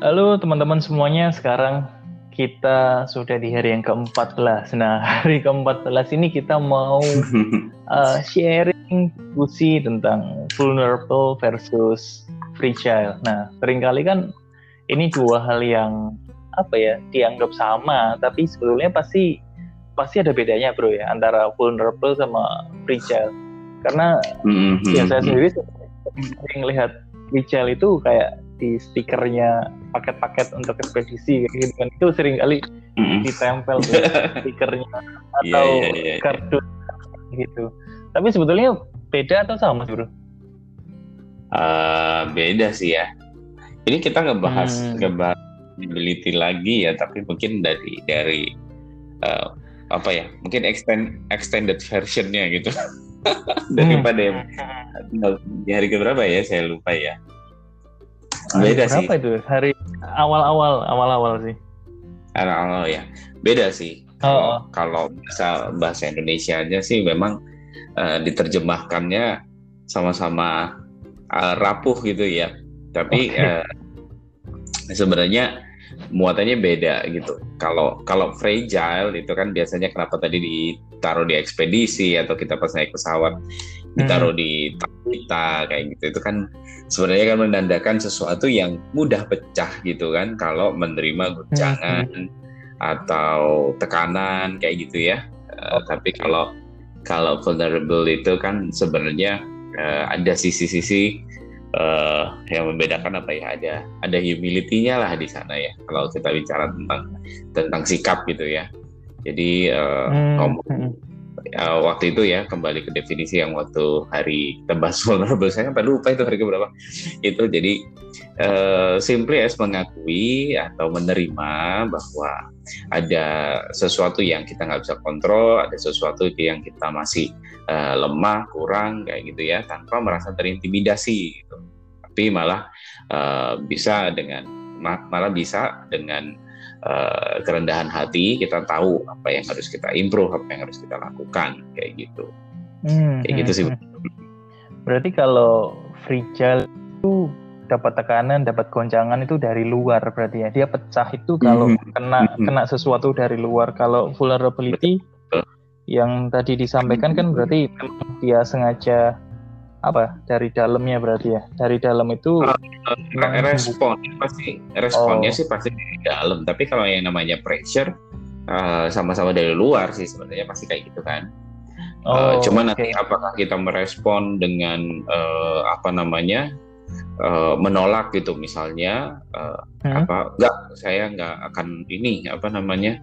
Halo teman-teman semuanya, sekarang kita sudah di hari yang ke-14. Nah, hari ke-14 ini kita mau uh, sharing diskusi tentang vulnerable versus fragile. Nah, sering kali kan ini dua hal yang apa ya dianggap sama, tapi sebetulnya pasti pasti ada bedanya bro ya antara vulnerable sama fragile. Karena mm-hmm. ya saya sendiri sering lihat fragile itu kayak di stikernya paket-paket untuk ekspedisi gitu kan itu sering kali mm-hmm. ditempel di stikernya iya, atau yeah, yeah, yeah, kartu gitu. Tapi sebetulnya beda atau sama bro? Uh, beda sih ya. Ini kita ngebahas hmm. ngebahas ability lagi ya, tapi mungkin dari dari uh, apa ya? Mungkin extend extended versionnya gitu. Daripada yang hmm. di hari keberapa ya? Saya lupa ya beda sih. berapa itu? Hari awal-awal awal-awal sih. Awal-awal ya. Beda sih. Oh. kalau bisa bahasa Indonesia aja sih memang uh, diterjemahkannya sama-sama uh, rapuh gitu ya. Tapi okay. uh, eh, sebenarnya muatannya beda gitu. Kalau kalau fragile itu kan biasanya kenapa tadi ditaruh di ekspedisi atau kita pas naik pesawat ditaruh hmm. di kita kayak gitu itu kan sebenarnya kan menandakan sesuatu yang mudah pecah gitu kan kalau menerima guncangan hmm. atau tekanan kayak gitu ya uh, tapi kalau kalau vulnerable itu kan sebenarnya uh, ada sisi-sisi uh, yang membedakan apa ya ada ada humility-nya lah di sana ya kalau kita bicara tentang tentang sikap gitu ya jadi uh, hmm. ngomong uh, waktu itu ya kembali ke definisi yang waktu hari tebas vulnerable. Saya sampai lupa itu hari berapa. Itu jadi uh, simply as mengakui atau menerima bahwa ada sesuatu yang kita nggak bisa kontrol ada sesuatu yang kita masih uh, lemah kurang kayak gitu ya tanpa merasa terintimidasi gitu. Tapi malah uh, bisa dengan malah bisa dengan uh, kerendahan hati kita tahu apa yang harus kita improve apa yang harus kita lakukan kayak gitu hmm, kayak gitu hmm, sih hmm. berarti kalau fragile itu dapat tekanan dapat goncangan itu dari luar berarti ya dia pecah itu kalau hmm, kena hmm. kena sesuatu dari luar kalau vulnerability Betul. yang tadi disampaikan kan berarti dia sengaja apa dari dalamnya berarti ya dari dalam itu uh, respon pasti responnya oh. sih pasti dari dalam tapi kalau yang namanya pressure uh, sama-sama dari luar sih sebenarnya pasti kayak gitu kan uh, oh, cuman okay. nanti apakah kita merespon dengan uh, apa namanya uh, menolak gitu misalnya uh, hmm? apa enggak saya enggak akan ini apa namanya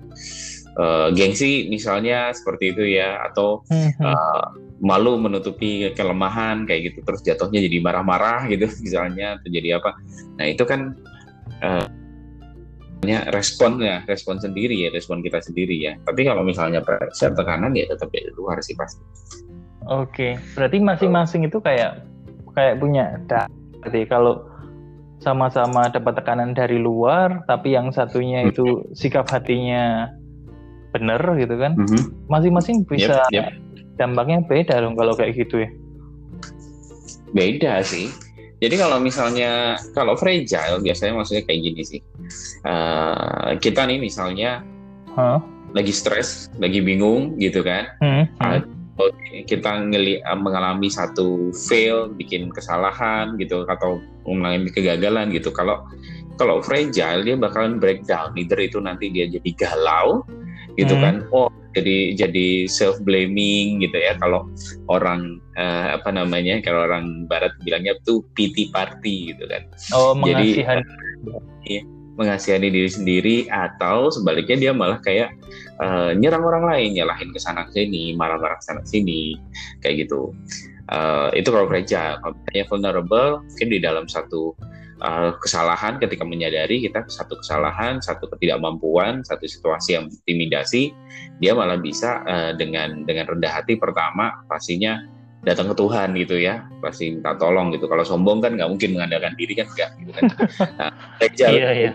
uh, gengsi misalnya seperti itu ya atau uh, malu menutupi kelemahan kayak gitu. Terus jatuhnya jadi marah-marah gitu misalnya atau jadi apa. Nah itu kan uh, respon ya respon sendiri ya respon kita sendiri ya. Tapi kalau misalnya pressure tekanan ya tetap dari luar sih pasti. Oke. Berarti masing-masing itu kayak kayak punya berarti kalau sama-sama dapat tekanan dari luar tapi yang satunya itu sikap hatinya bener gitu kan? Mm-hmm. masing-masing bisa yep, yep. Dampaknya beda dong kalau kayak gitu ya. Beda sih. Jadi kalau misalnya kalau fragile biasanya maksudnya kayak gini sih. Uh, kita nih misalnya huh? lagi stres lagi bingung gitu kan. Hmm, hmm. Uh, kita ngeli mengalami satu fail bikin kesalahan gitu atau mengalami kegagalan gitu. Kalau kalau fragile dia bakalan breakdown. Either itu nanti dia jadi galau gitu hmm. kan. Oh jadi jadi self blaming gitu ya. Kalau orang uh, apa namanya kalau orang barat bilangnya tuh pity party gitu kan. Oh jadi ya, mengasihani diri sendiri atau sebaliknya dia malah kayak uh, nyerang orang lain nyalahin ke sana sini marah-marah ke sana sini kayak gitu. Uh, itu kalau fragile kalau vulnerable mungkin di dalam satu uh, kesalahan ketika menyadari kita satu kesalahan, satu ketidakmampuan, satu situasi yang intimidasi, dia malah bisa uh, dengan dengan rendah hati pertama pastinya datang ke Tuhan gitu ya, pasti minta tolong gitu. Kalau sombong kan nggak mungkin mengandalkan diri kan enggak gitu kan. Nah, iya, iya.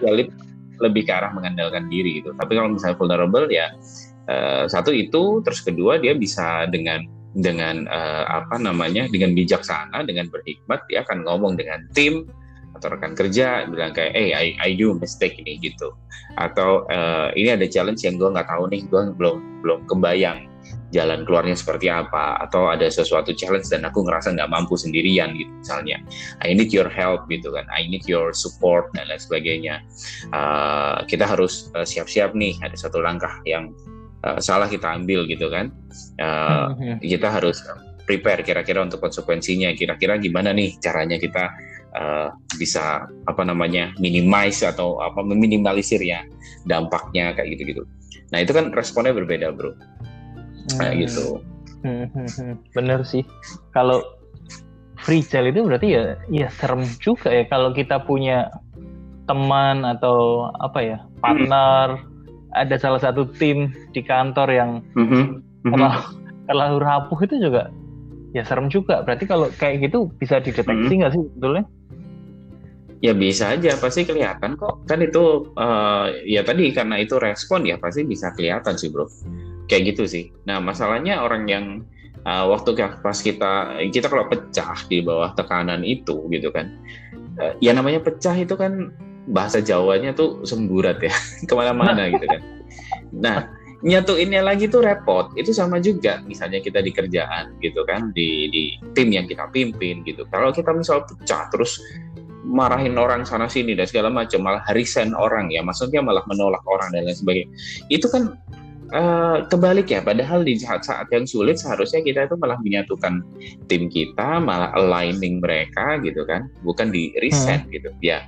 lebih ke arah mengandalkan diri gitu. Tapi kalau misalnya vulnerable ya uh, satu itu, terus kedua dia bisa dengan dengan uh, apa namanya dengan bijaksana dengan berhikmat dia akan ngomong dengan tim atau rekan kerja bilang kayak, eh hey, I, I do mistake ini gitu, atau uh, ini ada challenge yang gue nggak tahu nih, gue belum belum kebayang jalan keluarnya seperti apa. Atau ada sesuatu challenge dan aku ngerasa nggak mampu sendirian gitu misalnya. I need your help gitu kan. I need your support dan lain sebagainya. Uh, kita harus uh, siap-siap nih ada satu langkah yang uh, salah kita ambil gitu kan. Uh, kita harus prepare kira-kira untuk konsekuensinya. Kira-kira gimana nih caranya kita uh, bisa apa namanya minimize atau apa meminimalisir ya dampaknya kayak gitu-gitu nah itu kan responnya berbeda bro kayak hmm. gitu hmm, hmm, bener sih kalau free child itu berarti ya ya serem juga ya kalau kita punya teman atau apa ya partner hmm. ada salah satu tim di kantor yang hmm. kalau kalau rapuh itu juga ya serem juga berarti kalau kayak gitu bisa dideteksi nggak hmm. sih sebetulnya Ya bisa aja, pasti kelihatan kok. Kan itu uh, ya tadi karena itu respon ya pasti bisa kelihatan sih bro. Kayak gitu sih. Nah masalahnya orang yang uh, waktu pas kita kita kalau pecah di bawah tekanan itu gitu kan uh, ya namanya pecah itu kan bahasa Jawanya tuh semburat ya ke mana-mana gitu kan. Nah nyatuinnya lagi tuh repot. Itu sama juga misalnya kita di kerjaan gitu kan di di tim yang kita pimpin gitu. Kalau kita misal pecah terus marahin orang sana sini dan segala macam malah resign orang ya. Maksudnya malah menolak orang dan lain sebagainya. Itu kan uh, kebalik ya. Padahal di saat-saat yang sulit seharusnya kita itu malah menyatukan tim kita malah aligning mereka gitu kan. Bukan di reset hmm. gitu. Ya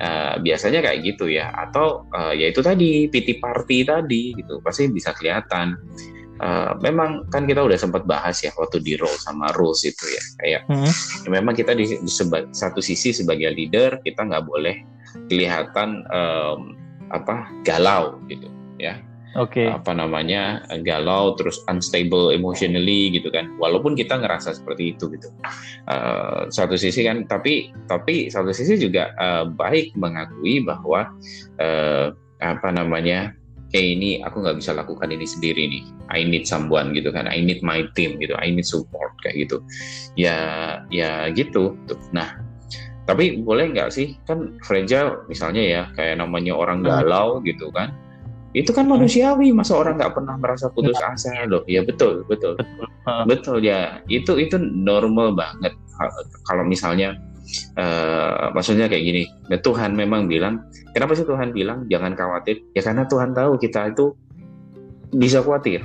uh, biasanya kayak gitu ya. Atau uh, ya itu tadi PT party tadi gitu. Pasti bisa kelihatan Uh, memang kan kita udah sempat bahas ya waktu di role sama rules itu ya kayak hmm. ya memang kita di, di seba, satu sisi sebagai leader kita nggak boleh kelihatan um, apa galau gitu ya okay. apa namanya galau terus unstable emotionally gitu kan walaupun kita ngerasa seperti itu gitu uh, satu sisi kan tapi tapi satu sisi juga uh, baik mengakui bahwa uh, apa namanya eh ini aku nggak bisa lakukan ini sendiri nih. I need someone gitu kan. I need my team gitu. I need support kayak gitu. Ya ya gitu. Nah tapi boleh nggak sih? Kan Frenja misalnya ya kayak namanya orang hmm. galau gitu kan. Itu kan manusiawi. Masa orang nggak pernah merasa putus iya. asa loh? Ya betul betul. Betul, ya. Itu itu normal banget. Kalau misalnya uh, maksudnya kayak gini nah, Tuhan memang bilang kenapa sih Tuhan bilang jangan khawatir? Ya karena Tuhan tahu kita itu bisa khawatir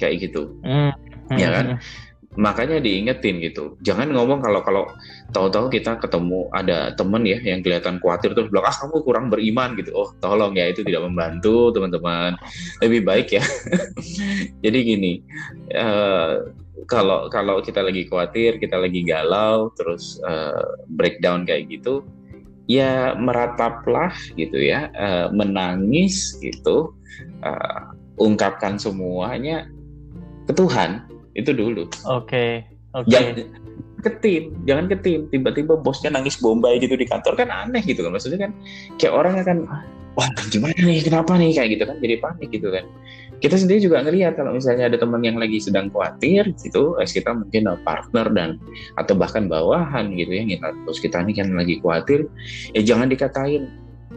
kayak gitu. Mm. ya kan? Hmm makanya diingetin gitu. Jangan ngomong kalau kalau tahu-tahu kita ketemu ada temen ya yang kelihatan khawatir terus bilang ah kamu kurang beriman gitu. Oh tolong ya itu tidak membantu teman-teman. Lebih baik ya. Jadi gini uh, kalau kalau kita lagi khawatir kita lagi galau terus uh, breakdown kayak gitu ya merataplah gitu ya uh, menangis gitu uh, ungkapkan semuanya ke Tuhan itu dulu oke okay. oke okay. jangan ke tim jangan ke tim tiba-tiba bosnya nangis bombay gitu di kantor kan aneh gitu kan maksudnya kan kayak orang akan wah gimana nih kenapa nih kayak gitu kan jadi panik gitu kan kita sendiri juga ngelihat kalau misalnya ada teman yang lagi sedang khawatir gitu eh, kita mungkin partner dan atau bahkan bawahan gitu ya kita terus kita ini kan lagi khawatir ya jangan dikatain.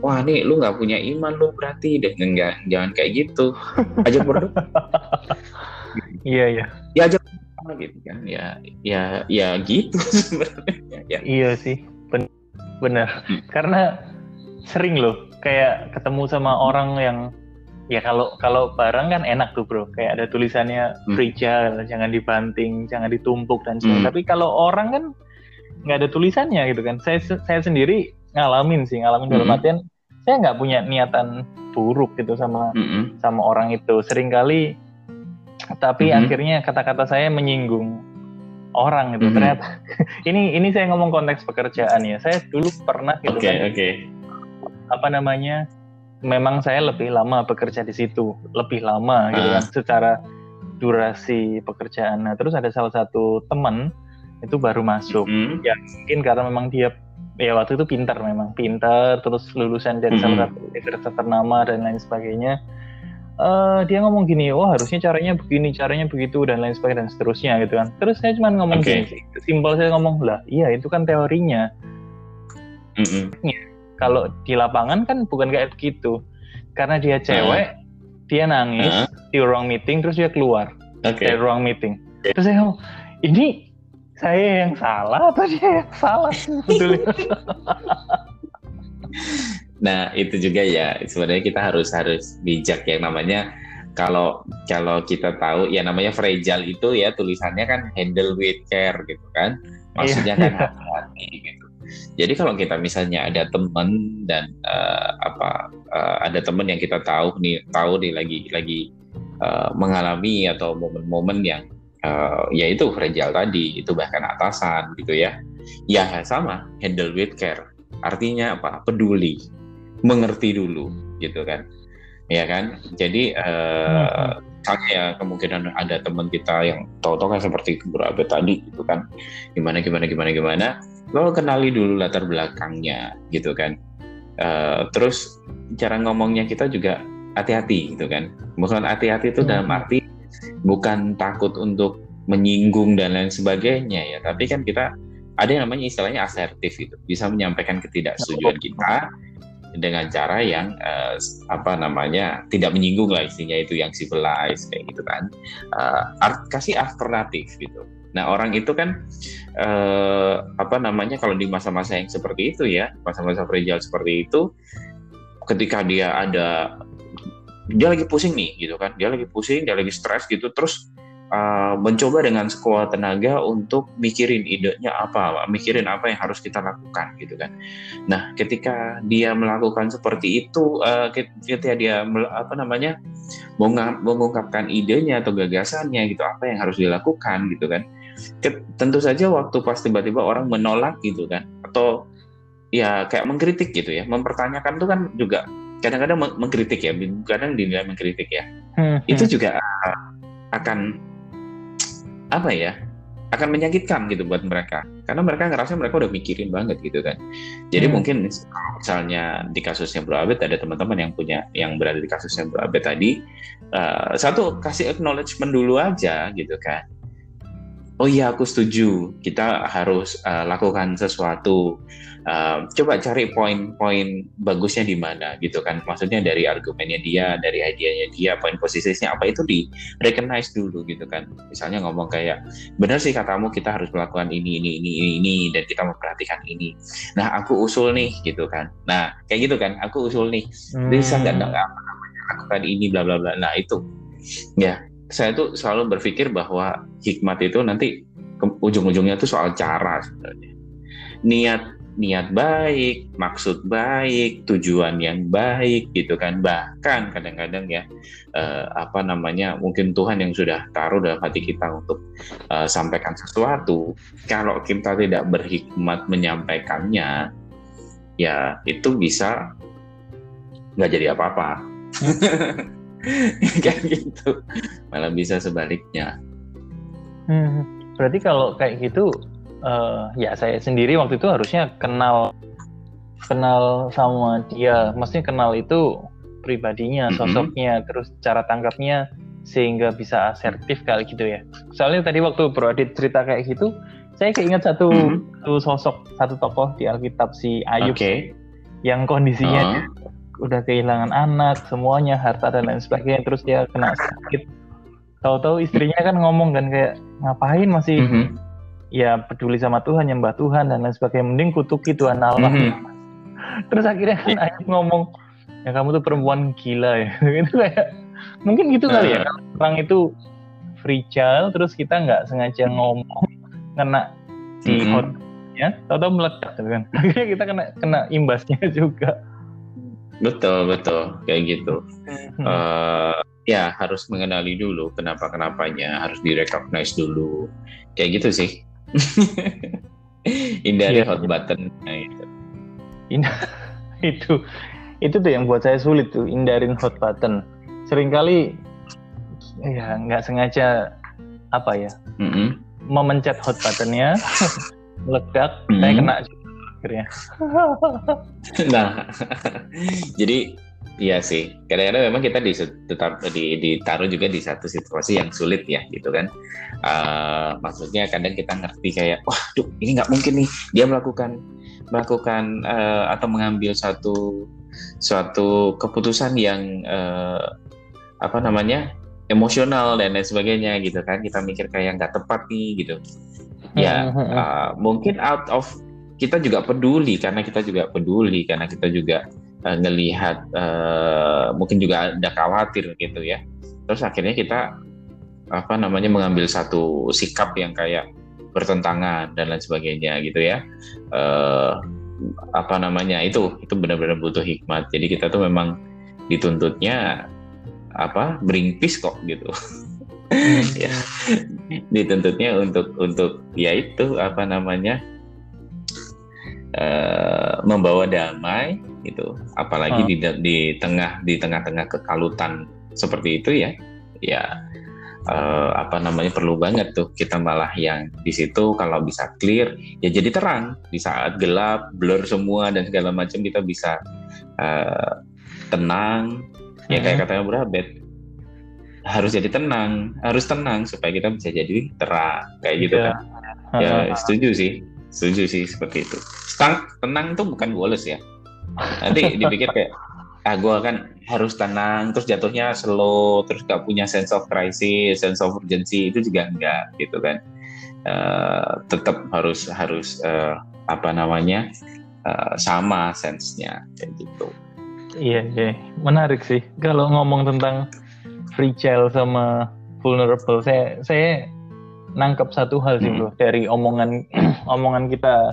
Wah nih lu nggak punya iman lu berarti deh. Enggak jangan kayak gitu. Aja berdoa Iya iya. Ya aja gitu kan. Ya ya ya gitu sebenarnya. Ya. Iya sih. Ben benar. Hmm. karena sering loh kayak ketemu sama orang yang ya kalau kalau barang kan enak tuh bro kayak ada tulisannya hmm. fragile jangan dibanting jangan ditumpuk dan sebagainya hmm. tapi kalau orang kan nggak ada tulisannya gitu kan saya saya sendiri ngalamin sih ngalamin dalam hmm. artian saya nggak punya niatan buruk gitu sama hmm. sama orang itu sering kali tapi mm-hmm. akhirnya kata-kata saya menyinggung orang gitu. Mm-hmm. Ternyata ini ini saya ngomong konteks pekerjaan ya. Saya dulu pernah gitu okay, kan. Oke, okay. Apa namanya? Memang saya lebih lama bekerja di situ, lebih lama gitu kan secara durasi pekerjaan. Nah, terus ada salah satu teman itu baru masuk. Mm-hmm. Ya mungkin karena memang dia ya waktu itu pintar memang pintar terus lulusan dari mm-hmm. salah satu universitas ternama dan lain sebagainya uh, dia ngomong gini, oh harusnya caranya begini, caranya begitu dan lain sebagainya dan seterusnya gitu kan. Terus saya cuma ngomong okay. gini, simpel saya ngomong lah, iya itu kan teorinya. mm -mm. Kalau di lapangan kan bukan kayak gitu karena dia cewek uh. dia nangis uh. di ruang meeting terus dia keluar okay. dari ruang meeting terus saya ngomong ini saya yang salah atau dia yang salah sebetulnya nah itu juga ya sebenarnya kita harus harus bijak yang namanya kalau kalau kita tahu ya namanya fragile itu ya tulisannya kan handle with care gitu kan maksudnya iya. kan hati-hati gitu jadi kalau kita misalnya ada teman dan uh, apa uh, ada teman yang kita tahu nih tahu nih lagi lagi uh, mengalami atau momen-momen yang uh, ya itu fragile tadi itu bahkan atasan gitu ya. Ya sama handle with care. Artinya apa? Peduli. Mengerti dulu gitu kan. Ya kan? Jadi uh, misalnya ya kemungkinan ada teman kita yang tahu-tahu kan seperti berabe tadi gitu kan. Gimana gimana gimana gimana lo kenali dulu latar belakangnya gitu kan. Uh, terus cara ngomongnya kita juga hati-hati gitu kan. Bukan hati-hati itu dalam hmm. arti bukan takut untuk menyinggung dan lain sebagainya ya. Tapi kan kita ada yang namanya istilahnya asertif itu. Bisa menyampaikan ketidaksetujuan kita dengan cara yang uh, apa namanya tidak menyinggung lah istinya itu yang civilized kayak gitu kan. Uh, art, kasih alternatif gitu nah orang itu kan uh, apa namanya kalau di masa-masa yang seperti itu ya masa-masa fragile seperti itu ketika dia ada dia lagi pusing nih gitu kan dia lagi pusing dia lagi stres gitu terus uh, mencoba dengan sekuat tenaga untuk mikirin idenya apa, mikirin apa yang harus kita lakukan gitu kan. Nah, ketika dia melakukan seperti itu, uh, ketika dia apa namanya mengungkapkan idenya atau gagasannya gitu, apa yang harus dilakukan gitu kan. Tentu saja waktu pas tiba-tiba orang menolak gitu kan, atau ya kayak mengkritik gitu ya, mempertanyakan itu kan juga kadang-kadang mengkritik ya, kadang dinilai mengkritik ya. Hmm, itu hmm. juga akan apa ya akan menyakitkan gitu buat mereka karena mereka ngerasa mereka udah mikirin banget gitu kan jadi hmm. mungkin misalnya di kasusnya Bro Abed ada teman-teman yang punya yang berada di kasusnya Bro Abed tadi uh, satu kasih acknowledgement dulu aja gitu kan oh iya aku setuju. Kita harus uh, lakukan sesuatu. Uh, coba cari poin-poin bagusnya di mana gitu kan. Maksudnya dari argumennya dia dari idenya dia poin posisinya apa itu di recognize dulu gitu kan. Misalnya ngomong kayak benar sih katamu kita harus melakukan ini ini ini ini, ini dan kita memperhatikan ini. Nah aku usul nih gitu kan. Nah kayak gitu kan aku usul nih. Hmm. bisa nggak namanya lakukan ini bla bla bla. Nah itu. Ya saya tuh selalu berpikir bahwa hikmat itu nanti ujung-ujungnya itu soal cara sebenarnya niat niat baik, maksud baik, tujuan yang baik gitu kan. Bahkan kadang-kadang ya uh, apa namanya mungkin Tuhan yang sudah taruh dalam hati kita untuk uh, sampaikan sesuatu. Kalau kita tidak berhikmat menyampaikannya, ya itu bisa nggak jadi apa-apa. kayak gitu. Malah bisa sebaliknya. Hmm, berarti kalau kayak gitu uh, ya saya sendiri waktu itu harusnya kenal kenal sama dia maksudnya kenal itu pribadinya sosoknya mm-hmm. terus cara tangkapnya sehingga bisa asertif kali gitu ya soalnya tadi waktu Bro Adit cerita kayak gitu saya keinget satu mm-hmm. satu sosok satu tokoh di Alkitab si Ayub okay. yang kondisinya uh. Udah kehilangan anak semuanya harta dan lain sebagainya terus dia kena sakit tahu-tahu istrinya kan ngomong kan kayak ngapain masih mm-hmm ya peduli sama Tuhan, nyembah Tuhan dan lain sebagainya. Mending kutuki Tuhan Allah. Mm -hmm. Terus akhirnya kan Ayub ngomong, ya kamu tuh perempuan gila ya. itu kayak mungkin gitu kali ya. Nah. Orang itu fragile, terus kita nggak sengaja ngomong kena di mm -hmm. hot ya, tahu-tahu meledak gitu kan. Akhirnya kita kena kena imbasnya juga. Betul betul kayak gitu. Hmm. Uh, ya harus mengenali dulu kenapa kenapanya, harus direcognize dulu, kayak gitu sih. Hindari yeah. hot button nah, itu. itu itu tuh yang buat saya sulit tuh hindarin hot button. Seringkali ya nggak sengaja apa ya mm -hmm. memencet hot buttonnya meledak mm -hmm. saya kena akhirnya. nah jadi Iya sih, kadang-kadang memang kita di, tetap di, ditaruh juga di satu situasi yang sulit ya, gitu kan. Uh, maksudnya kadang kita ngerti kayak, wah, duh, ini nggak mungkin nih dia melakukan melakukan uh, atau mengambil satu suatu keputusan yang uh, apa namanya emosional dan lain sebagainya gitu kan. Kita mikir kayak nggak tepat nih gitu. Ya, uh, mungkin out of kita juga peduli karena kita juga peduli karena kita juga uh, ngelihat uh, mungkin juga ada khawatir gitu ya. Terus akhirnya kita apa namanya mengambil satu sikap yang kayak bertentangan dan lain sebagainya gitu ya. Uh, apa namanya itu itu benar-benar butuh hikmat. Jadi kita tuh memang dituntutnya apa bring peace kok gitu. Hmm. ya dituntutnya untuk untuk ya itu apa namanya uh, membawa damai gitu. Apalagi oh. di di tengah di tengah-tengah kekalutan seperti itu ya. Ya uh, apa namanya perlu banget tuh kita malah yang di situ kalau bisa clear ya jadi terang. Di saat gelap blur semua dan segala macam kita bisa uh, tenang. Ya kayak mm-hmm. katanya Brabet harus jadi tenang harus tenang supaya kita bisa jadi terang kayak gitu yeah. kan. Ya setuju sih setuju sih seperti itu tenang tenang itu bukan goals ya. Nanti dipikir kayak ah gue kan harus tenang terus jatuhnya slow terus gak punya sense of crisis sense of urgency itu juga enggak gitu kan. Uh, tetap harus harus uh, apa namanya uh, sama sensenya kayak gitu. Iya iya. Menarik sih. Kalau ngomong tentang free child sama vulnerable saya saya nangkep satu hal sih hmm. bro dari omongan omongan kita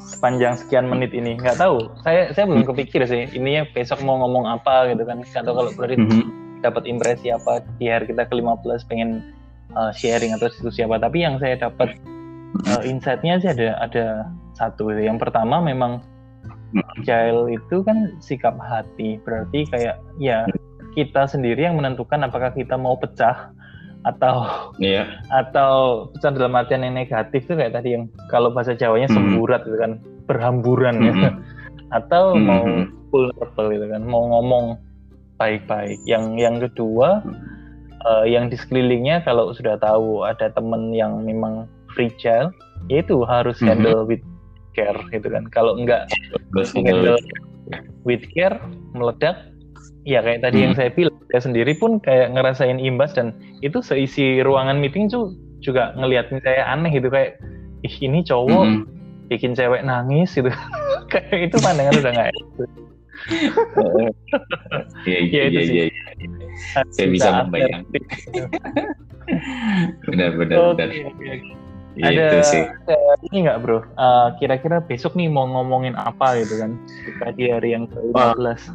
sepanjang sekian menit ini. Nggak tahu. Saya saya belum kepikir sih ini ya besok mau ngomong apa gitu kan. Tahu kalau Florid mm -hmm. dapat impresi apa. Di hari kita ke-15 pengen uh, sharing atau situ siapa. Tapi yang saya dapat uh, insightnya sih ada ada satu. Yang pertama memang child itu kan sikap hati. Berarti kayak ya kita sendiri yang menentukan apakah kita mau pecah atau yeah. atau pesan dalam artian yang negatif tuh kayak tadi yang kalau bahasa Jawanya mm. semburat gitu kan berhamburan mm -hmm. ya atau mm -hmm. mau vulnerable gitu kan mau ngomong baik-baik yang yang kedua uh, yang di sekelilingnya kalau sudah tahu ada temen yang memang free child yaitu harus mm -hmm. handle with care gitu kan kalau enggak handle with care meledak ya kayak tadi hmm. yang saya bilang saya sendiri pun kayak ngerasain imbas dan itu seisi ruangan meeting tuh juga ngeliatin saya aneh gitu kayak ih ini cowok hmm. bikin cewek nangis gitu kayak itu pandangan udah nggak Iya iya iya iya. Saya bisa membayangkan. benar benar okay, benar. Okay. Ada, itu sih. ini nggak bro? Uh, kira-kira besok nih mau ngomongin apa gitu kan? di hari yang ke-15.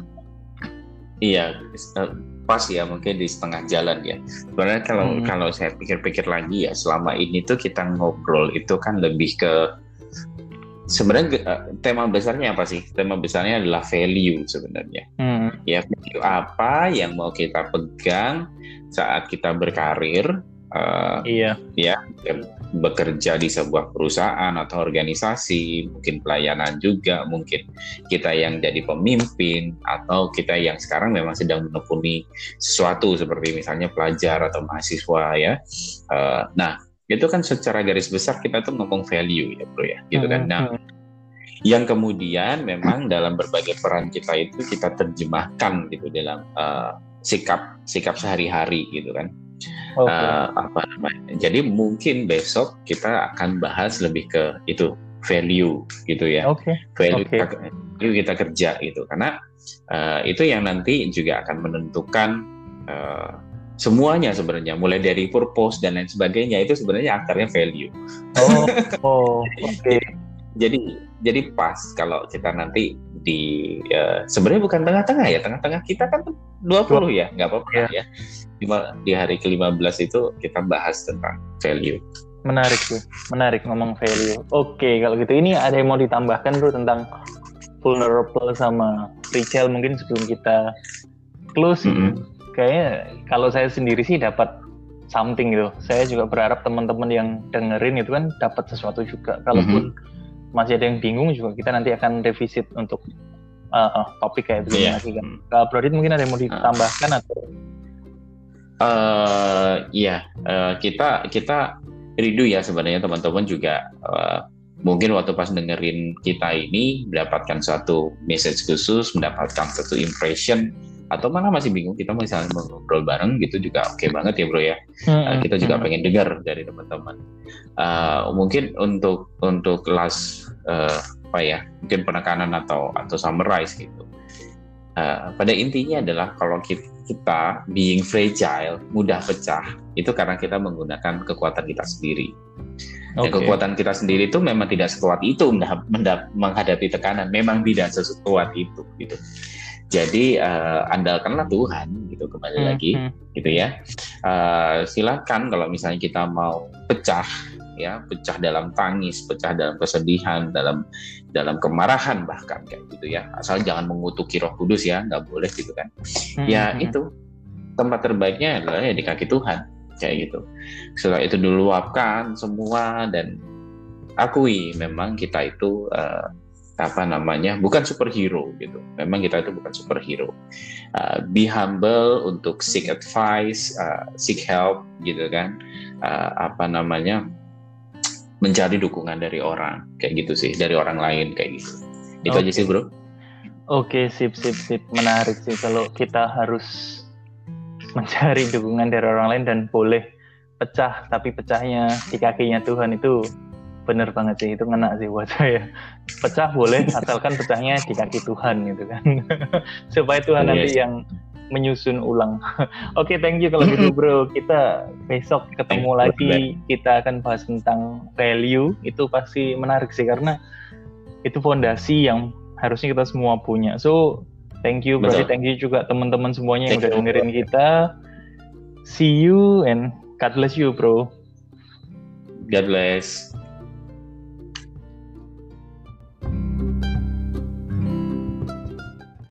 Iya, eh, pas ya mungkin di setengah jalan ya. Sebenarnya kalau hmm. kalau saya pikir-pikir lagi ya selama ini tuh kita ngobrol itu kan lebih ke sebenarnya eh, tema besarnya apa sih? Tema besarnya adalah value sebenarnya. Hmm. Ya value apa yang mau kita pegang saat kita berkarir? Uh, iya. Ya bekerja di sebuah perusahaan atau organisasi, mungkin pelayanan juga, mungkin kita yang jadi pemimpin atau kita yang sekarang memang sedang menekuni sesuatu seperti misalnya pelajar atau mahasiswa ya. Uh, nah itu kan secara garis besar kita tuh ngomong value ya bro ya, gitu kan. Nah hmm. yang kemudian memang dalam berbagai peran kita itu kita terjemahkan gitu dalam uh, sikap sikap sehari-hari gitu kan okay. uh, apa namanya. Jadi mungkin besok kita akan bahas lebih ke itu value gitu ya. Okay. Value okay. Kita, value kita kerja gitu karena uh, itu yang nanti juga akan menentukan uh, semuanya sebenarnya mulai dari purpose dan lain sebagainya itu sebenarnya akarnya value. Oh, oh oke. Okay. Jadi jadi pas kalau kita nanti di uh, sebenarnya bukan tengah-tengah ya, tengah-tengah kita kan 20 ya, nggak apa-apa ya. ya. Di, di hari ke-15 itu kita bahas tentang value. Menarik tuh, menarik ngomong value. Oke, kalau gitu ini ada yang mau ditambahkan bro tentang vulnerable sama Rachel mungkin sebelum kita close. Mm -hmm. Kayaknya kalau saya sendiri sih dapat something gitu. Saya juga berharap teman-teman yang dengerin itu kan dapat sesuatu juga. Kalaupun mm -hmm masih ada yang bingung juga kita nanti akan revisit untuk uh, uh, topik kayak begini yeah. lagi kan. Uh, Bro mungkin ada yang mau ditambahkan uh. atau? Uh, iya, uh, kita kita rindu ya sebenarnya teman-teman juga uh, mungkin waktu pas dengerin kita ini mendapatkan satu message khusus, mendapatkan satu impression atau mana masih bingung kita misalnya ngobrol bareng gitu juga oke okay banget ya bro ya hmm, uh, kita juga hmm. pengen dengar dari teman-teman uh, mungkin untuk untuk last uh, apa ya mungkin penekanan atau atau summarize gitu uh, pada intinya adalah kalau kita, kita being fragile mudah pecah itu karena kita menggunakan kekuatan kita sendiri Okay. Dan kekuatan kita sendiri itu memang tidak sekuat itu menghadapi tekanan, memang tidak sekuat itu gitu. Jadi uh, andalkanlah Tuhan gitu kembali hmm, lagi hmm. gitu ya. Uh, silakan kalau misalnya kita mau pecah ya, pecah dalam tangis, pecah dalam kesedihan, dalam dalam kemarahan bahkan kayak gitu ya. Asal jangan mengutuki Roh Kudus ya, nggak boleh gitu kan. Hmm, ya hmm. itu tempat terbaiknya adalah ya di kaki Tuhan kayak gitu. Setelah itu diluapkan semua dan akui memang kita itu uh, apa namanya bukan superhero gitu. Memang kita itu bukan superhero. Uh, be humble untuk seek advice uh, seek help gitu kan. Uh, apa namanya mencari dukungan dari orang. Kayak gitu sih dari orang lain kayak gitu. Itu okay. aja sih bro. Oke okay, sip sip sip. Menarik sih kalau kita harus mencari dukungan dari orang lain dan boleh pecah tapi pecahnya di kakinya Tuhan itu bener banget sih itu ngena sih buat saya. Pecah boleh asalkan pecahnya di kaki Tuhan gitu kan. Supaya Tuhan yes. nanti yang menyusun ulang. Oke okay, thank you kalau gitu bro. Kita besok ketemu lagi. Kita akan bahas tentang value. Itu pasti menarik sih karena itu fondasi yang harusnya kita semua punya. So thank you bro. Thank you juga teman-teman semuanya yang thank udah dengerin kita. See you and God bless you bro. God bless